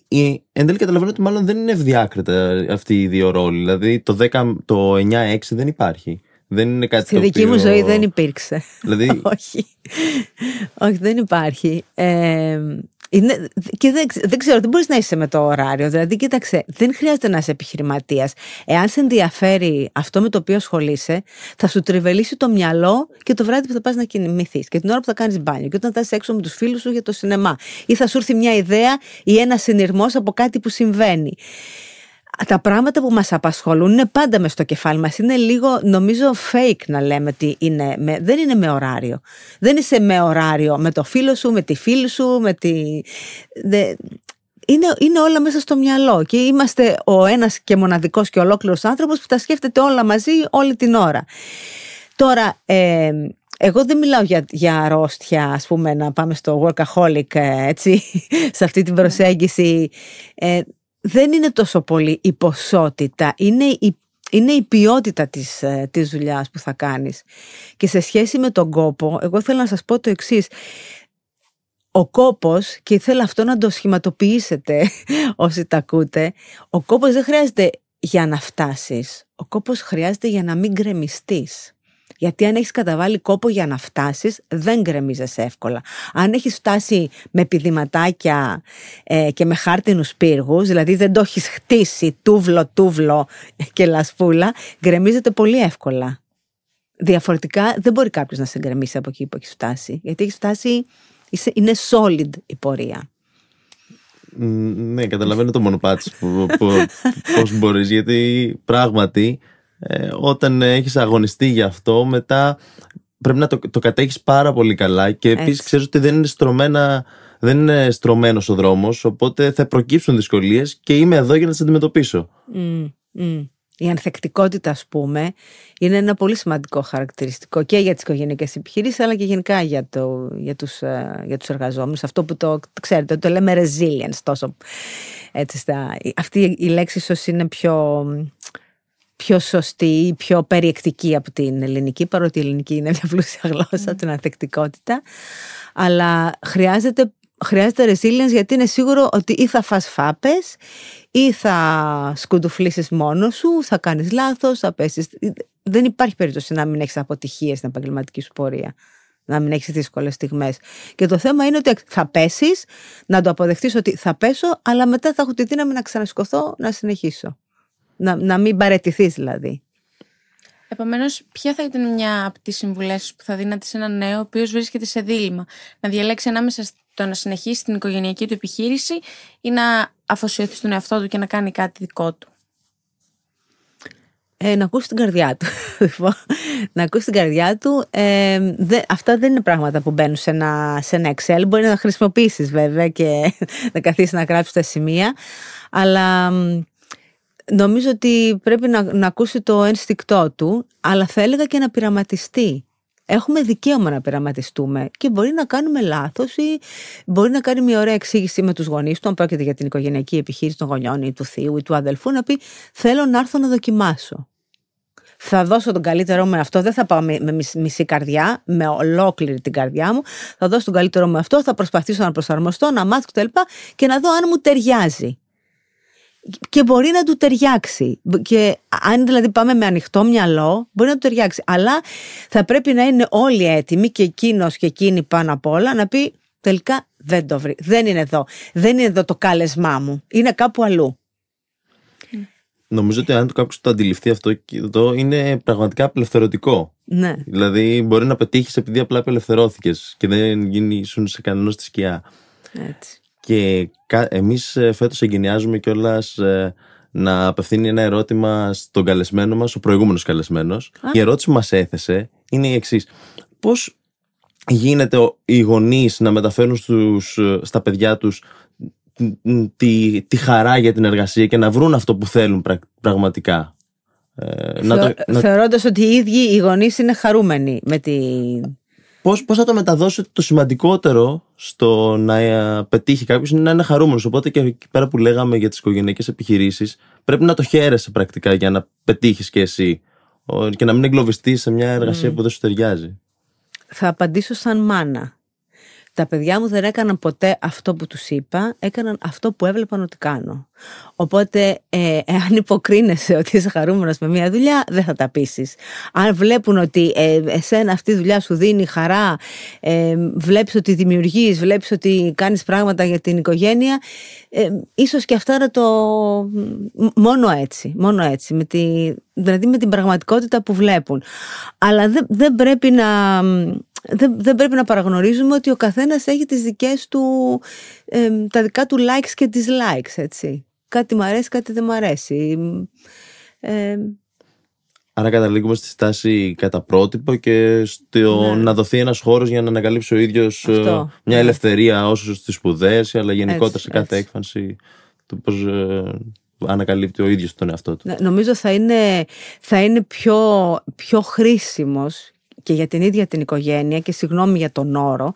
εν τέλει καταλαβαίνω ότι μάλλον δεν είναι ευδιάκριτα αυτοί οι δύο ρόλοι. Δηλαδή το, 10, το 9-6 δεν υπάρχει. Δεν είναι κάτι Στη δική μου ζωή δεν υπήρξε. Δηλαδή... Όχι. Όχι, δεν υπάρχει. Ε, είναι, και δεν, δεν ξέρω, δεν μπορείς να είσαι με το ωράριο. Δηλαδή, κοίταξε, δεν χρειάζεται να είσαι επιχειρηματίας. Εάν σε ενδιαφέρει αυτό με το οποίο ασχολείσαι, θα σου τριβελίσει το μυαλό και το βράδυ που θα πας να κοιμηθείς. Και την ώρα που θα κάνεις μπάνιο. Και όταν θα είσαι έξω με τους φίλους σου για το σινεμά. Ή θα σου έρθει μια ιδέα ή ένας συνειρμός από κάτι που συμβαίνει τα πράγματα που μας απασχολούν είναι πάντα μες στο κεφάλι μας. Είναι λίγο, νομίζω, fake να λέμε ότι είναι με, δεν είναι με ωράριο. Δεν είσαι με ωράριο με το φίλο σου, με τη φίλη σου, με τη... είναι, είναι όλα μέσα στο μυαλό και είμαστε ο ένας και μοναδικός και ολόκληρος άνθρωπος που τα σκέφτεται όλα μαζί όλη την ώρα. Τώρα, ε, εγώ δεν μιλάω για, για αρρώστια, ας πούμε, να πάμε στο workaholic, ε, έτσι, σε αυτή την προσέγγιση. Ε, δεν είναι τόσο πολύ η ποσότητα, είναι η, είναι η ποιότητα της, ε, της δουλειάς που θα κάνεις. Και σε σχέση με τον κόπο, εγώ θέλω να σας πω το εξής. Ο κόπος, και ήθελα αυτό να το σχηματοποιήσετε όσοι τα ακούτε, ο κόπος δεν χρειάζεται για να φτάσεις. Ο κόπος χρειάζεται για να μην γκρεμιστείς. Γιατί αν έχεις καταβάλει κόπο για να φτάσεις, δεν γκρεμίζεσαι εύκολα. Αν έχεις φτάσει με πηδηματάκια ε, και με χάρτινους πύργους, δηλαδή δεν το έχεις χτίσει τούβλο, τούβλο και λασπούλα, γκρεμίζεται πολύ εύκολα. Διαφορετικά δεν μπορεί κάποιος να σε γκρεμίσει από εκεί που έχεις φτάσει. Γιατί έχεις φτάσει, είναι solid η πορεία. Ναι, καταλαβαίνω το μονοπάτι πώς μπορείς, γιατί πράγματι ε, όταν έχεις αγωνιστεί γι' αυτό μετά πρέπει να το, το κατέχεις πάρα πολύ καλά και επίσης ξέρεις ότι δεν είναι στρωμένα δεν είναι στρωμένος ο δρόμος οπότε θα προκύψουν δυσκολίες και είμαι εδώ για να τις αντιμετωπίσω Η ανθεκτικότητα, ας πούμε, είναι ένα πολύ σημαντικό χαρακτηριστικό και για τις οικογενειακές επιχειρήσεις, αλλά και γενικά για, το, για, τους, ε, για τους εργαζόμενους. Αυτό που το, ξέρετε, το λέμε resilience τόσο. Έτσι, στα, αυτή η λέξη ίσως είναι πιο πιο σωστή ή πιο περιεκτική από την ελληνική, παρότι η ελληνική είναι μια πλούσια γλώσσα, mm. την ανθεκτικότητα. Αλλά χρειάζεται, χρειάζεται resilience γιατί είναι σίγουρο ότι ή θα φας φάπες ή θα σκουντουφλήσεις μόνος σου, θα κάνεις λάθος, θα πέσεις. Δεν υπάρχει περίπτωση να μην έχεις αποτυχίες στην επαγγελματική σου πορεία να μην έχεις δύσκολες στιγμές. Και το θέμα είναι ότι θα πέσεις, να το αποδεχτείς ότι θα πέσω, αλλά μετά θα έχω τη δύναμη να ξανασκοθώ, να συνεχίσω. Να, να μην παρετηθείς δηλαδή. Επομένως, ποια θα ήταν μια από τις συμβουλές που θα δίνατε σε έναν νέο ο οποίος βρίσκεται σε δίλημα, να διαλέξει ανάμεσα στο να συνεχίσει την οικογενειακή του επιχείρηση ή να αφοσιωθεί στον εαυτό του και να κάνει κάτι δικό του; Ε, να ακούσει την καρδιά του. Λοιπόν, να ακούσει την καρδιά του. Ε, δε, αυτά δεν είναι πράγματα που μπαίνουν σε ένα, σε ένα Excel. Μπορεί να χρησιμοποιήσεις βέβαια και να καθίσεις να γράψεις τα σημεία. Αλλά νομίζω ότι πρέπει να, να ακούσει το ένστικτό του, αλλά θα έλεγα και να πειραματιστεί. Έχουμε δικαίωμα να πειραματιστούμε και μπορεί να κάνουμε λάθος ή μπορεί να κάνει μια ωραία εξήγηση με τους γονείς του, αν πρόκειται για την οικογενειακή επιχείρηση των γονιών ή του θείου ή του αδελφού, να πει: Θέλω να έρθω να δοκιμάσω. Θα δώσω τον καλύτερό μου αυτό, δεν θα πάω με, μισή καρδιά, με ολόκληρη την καρδιά μου. Θα δώσω τον καλύτερό μου αυτό, θα προσπαθήσω να προσαρμοστώ, να μάθω κτλ. και να δω αν μου ταιριάζει και μπορεί να του ταιριάξει. Και αν δηλαδή πάμε με ανοιχτό μυαλό, μπορεί να του ταιριάξει. Αλλά θα πρέπει να είναι όλοι έτοιμοι και εκείνος και εκείνη πάνω απ' όλα να πει τελικά δεν το βρει. Δεν είναι εδώ. Δεν είναι εδώ το κάλεσμά μου. Είναι κάπου αλλού. Νομίζω ότι αν το κάποιος το αντιληφθεί αυτό και εδώ είναι πραγματικά απελευθερωτικό. Ναι. Δηλαδή, μπορεί να πετύχεις επειδή απλά απελευθερώθηκες και δεν γίνησουν σε κανένα στη σκιά. Έτσι. Και εμείς φέτος εγκαινιάζουμε κιόλας να απευθύνει ένα ερώτημα στον καλεσμένο μας, ο προηγούμενος καλεσμένος. Η ερώτηση που μας έθεσε είναι η εξής. Πώς γίνεται οι γονείς να μεταφέρουν στους, στα παιδιά τους τη, τη χαρά για την εργασία και να βρουν αυτό που θέλουν πραγματικά; Ε, Θεω, να Θεωρώντας ότι οι ίδιοι οι γονείς είναι χαρούμενοι με τη... Πώς, πώς θα το μεταδώσετε το σημαντικότερο στο να ε, πετύχει κάποιος; Είναι να είναι χαρούμενος. Οπότε και εκεί πέρα που λέγαμε για τις οικογενειακές επιχειρήσεις πρέπει να το χαίρεσαι πρακτικά για να πετύχεις και εσύ και να μην εγκλωβιστείς σε μια εργασία που δεν σου ταιριάζει. Θα απαντήσω σαν μάνα. Τα παιδιά μου δεν έκαναν ποτέ αυτό που τους είπα, έκαναν αυτό που έβλεπαν ότι κάνω. Οπότε, ε, εάν υποκρίνεσαι ότι είσαι χαρούμενος με μια δουλειά, δεν θα τα πείσεις. Αν βλέπουν ότι ε, εσένα αυτή η δουλειά σου δίνει χαρά, ε, βλέπεις ότι δημιουργείς, βλέπεις ότι κάνεις πράγματα για την οικογένεια, ε, ίσως και αυτά να το... Μόνο έτσι, μόνο έτσι, με τη, δηλαδή με την πραγματικότητα που βλέπουν. Αλλά δεν, δεν πρέπει να δεν, δεν πρέπει να παραγνωρίζουμε ότι ο καθένας έχει τις δικές του, τα δικά του likes και dislikes, έτσι. Κάτι μου αρέσει, κάτι δεν μου αρέσει. Ε, Άρα καταλήγουμε στη στάση κατά πρότυπο και στο ναι. να δοθεί ένας χώρος για να ανακαλύψει ο ίδιος ε, μια ναι. ελευθερία όσο στις σπουδές αλλά γενικότερα σε κάθε έκφανση του πώς ε, ανακαλύπτει ο ίδιος τον εαυτό του. Ναι, νομίζω θα είναι, θα είναι πιο, πιο χρήσιμος και για την ίδια την οικογένεια και συγγνώμη για τον όρο,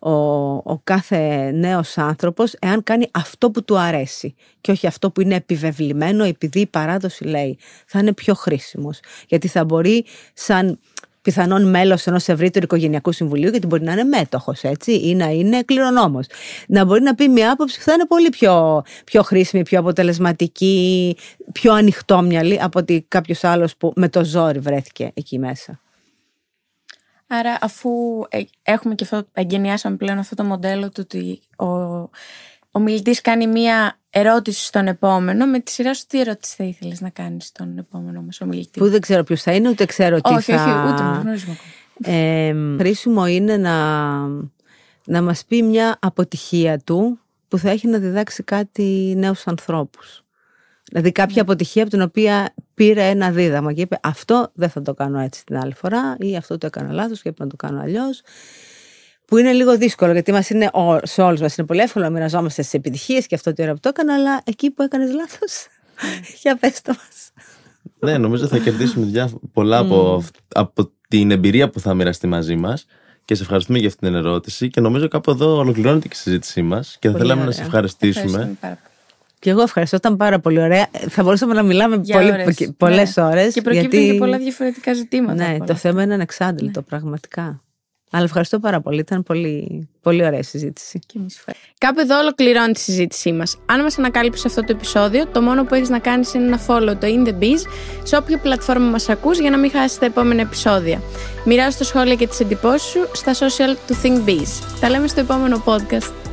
ο, ο κάθε νέος άνθρωπος εάν κάνει αυτό που του αρέσει και όχι αυτό που είναι επιβεβλημένο επειδή η παράδοση λέει θα είναι πιο χρήσιμος γιατί θα μπορεί σαν πιθανόν μέλος ενός ευρύτερου οικογενειακού συμβουλίου, γιατί μπορεί να είναι μέτοχος, έτσι, ή να είναι κληρονόμος. Να μπορεί να πει μια άποψη που θα είναι πολύ πιο, πιο χρήσιμη, πιο αποτελεσματική, πιο ανοιχτόμυαλη από ότι κάποιος άλλος που με το ζόρι βρέθηκε εκεί μέσα. Άρα αφού ε, έχουμε και αυτό, εγκαινιάσαμε πλέον αυτό το μοντέλο του ότι ο, ο μιλητής κάνει μία ερώτηση στον επόμενο, με τη σειρά σου τι ερώτηση θα ήθελες να κάνεις στον επόμενο μας ομιλητή. Που δεν ξέρω ποιος θα είναι, ούτε ξέρω τι όχι, θα... Όχι, ούτε με γνωρίζουμε ακόμα. Ε, χρήσιμο είναι να, να μας πει μια αποτυχία του που θα έχει να διδάξει κάτι νέους ανθρώπους. Δηλαδή κάποια αποτυχία από την οποία πήρε ένα δίδαμα και είπε αυτό δεν θα το κάνω έτσι την άλλη φορά ή αυτό το έκανα λάθος και είπα να το κάνω αλλιώς. Που είναι λίγο δύσκολο γιατί μας είναι, σε όλους μας είναι πολύ εύκολο να μοιραζόμαστε στις επιτυχίες και αυτό το ώρα που το έκανα αλλά εκεί που έκανες λάθος για πες το μας. Ναι, νομίζω θα κερδίσουμε πολλά από, από την εμπειρία που θα μοιραστεί μαζί μας και σε ευχαριστούμε για αυτή την ερώτηση και νομίζω κάπου εδώ ολοκληρώνεται και η συζήτησή μας και θα θέλαμε να σε ευχαριστήσουμε. Και εγώ ευχαριστώ, ήταν πάρα πολύ ωραία. Θα μπορούσαμε να μιλάμε πολλές ναι. ώρες. Και προκύπτουν γιατί... και πολλά διαφορετικά ζητήματα. Ναι, το θέμα είναι ανεξάντλητο, ναι. πραγματικά. Αλλά ευχαριστώ πάρα πολύ. Ήταν πολύ, πολύ ωραία συζήτηση. Και Κάπου εδώ ολοκληρώνει τη συζήτησή μας. Αν μας ανακάλυψε αυτό το επεισόδιο, το μόνο που έχεις να κάνεις είναι να follow το In the Biz σε όποια πλατφόρμα μας ακούς για να μην χάσεις τα επόμενα επεισόδια. Μοιράζω τα σχόλια και τις εντυπώσεις σου στα social του Think Biz. Τα λέμε στο επόμενο podcast.